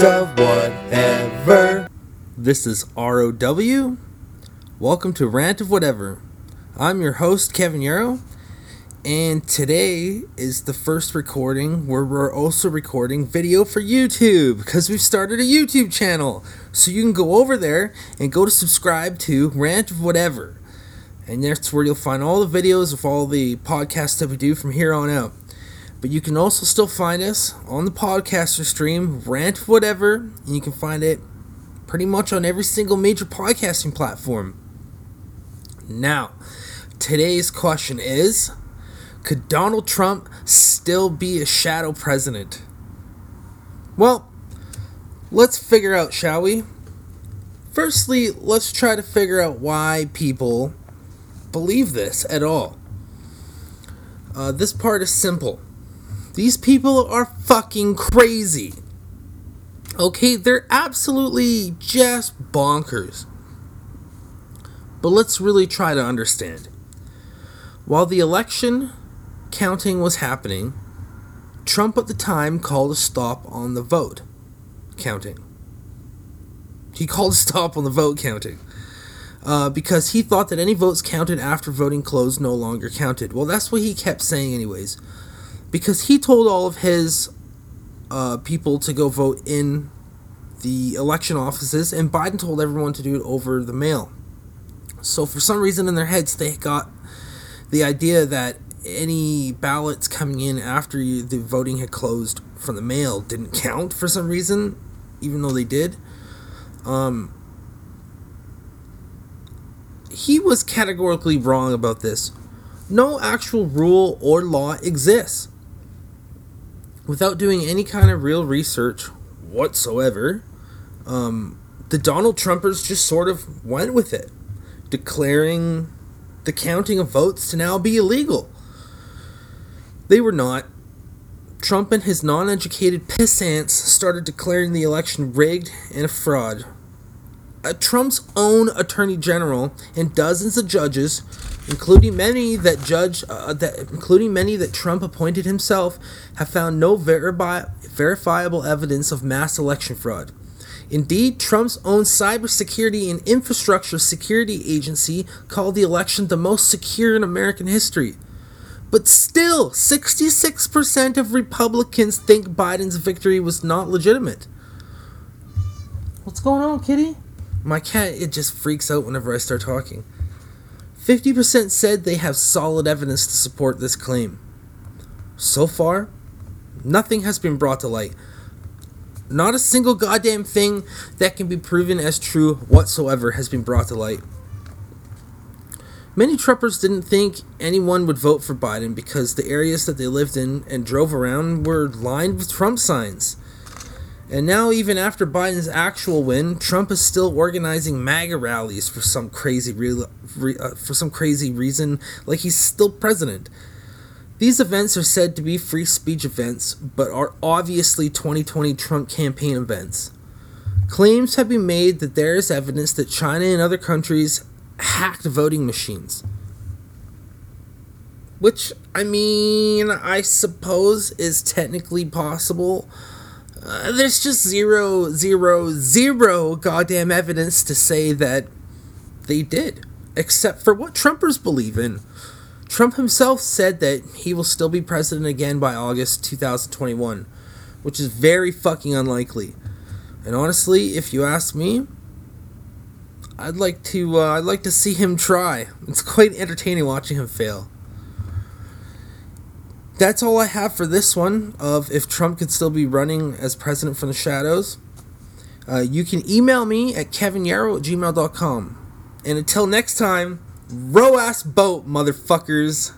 of whatever. This is ROW. Welcome to Rant of Whatever. I'm your host, Kevin Yarrow, and today is the first recording where we're also recording video for YouTube because we've started a YouTube channel. So you can go over there and go to subscribe to Rant of Whatever. And that's where you'll find all the videos of all the podcasts that we do from here on out. But you can also still find us on the podcaster stream, Rant Whatever, and you can find it pretty much on every single major podcasting platform. Now, today's question is Could Donald Trump still be a shadow president? Well, let's figure out, shall we? Firstly, let's try to figure out why people believe this at all. Uh, this part is simple these people are fucking crazy. Okay, they're absolutely just bonkers. But let's really try to understand. While the election counting was happening, Trump at the time called a stop on the vote counting. He called a stop on the vote counting. Uh, because he thought that any votes counted after voting closed no longer counted. Well, that's what he kept saying, anyways because he told all of his uh, people to go vote in the election offices, and Biden told everyone to do it over the mail. So for some reason in their heads, they got the idea that any ballots coming in after you, the voting had closed from the mail didn't count for some reason, even though they did. Um, he was categorically wrong about this. No actual rule or law exists without doing any kind of real research whatsoever, um, the Donald Trumpers just sort of went with it, declaring the counting of votes to now be illegal. They were not. Trump and his non educated pissants started declaring the election rigged and a fraud. Uh, Trump's own attorney general and dozens of judges including many that judge uh, that including many that Trump appointed himself, have found no verifi- verifiable evidence of mass election fraud. Indeed, Trump's own cybersecurity and infrastructure security agency called the election the most secure in American history. But still, 66% of Republicans think Biden's victory was not legitimate. What's going on, kitty? My cat, it just freaks out whenever I start talking. 50% said they have solid evidence to support this claim. So far, nothing has been brought to light. Not a single goddamn thing that can be proven as true whatsoever has been brought to light. Many Trumpers didn't think anyone would vote for Biden because the areas that they lived in and drove around were lined with Trump signs. And now, even after Biden's actual win, Trump is still organizing MAGA rallies for some crazy re- re- uh, for some crazy reason, like he's still president. These events are said to be free speech events, but are obviously 2020 Trump campaign events. Claims have been made that there is evidence that China and other countries hacked voting machines. Which, I mean, I suppose is technically possible uh, there's just zero, zero, zero goddamn evidence to say that they did, except for what Trumpers believe in. Trump himself said that he will still be president again by August 2021, which is very fucking unlikely. And honestly, if you ask me, I'd like to uh, I'd like to see him try. It's quite entertaining watching him fail that's all I have for this one of if Trump could still be running as president from the shadows. Uh, you can email me at kevinyarrow at gmail.com. And until next time, row ass boat, motherfuckers.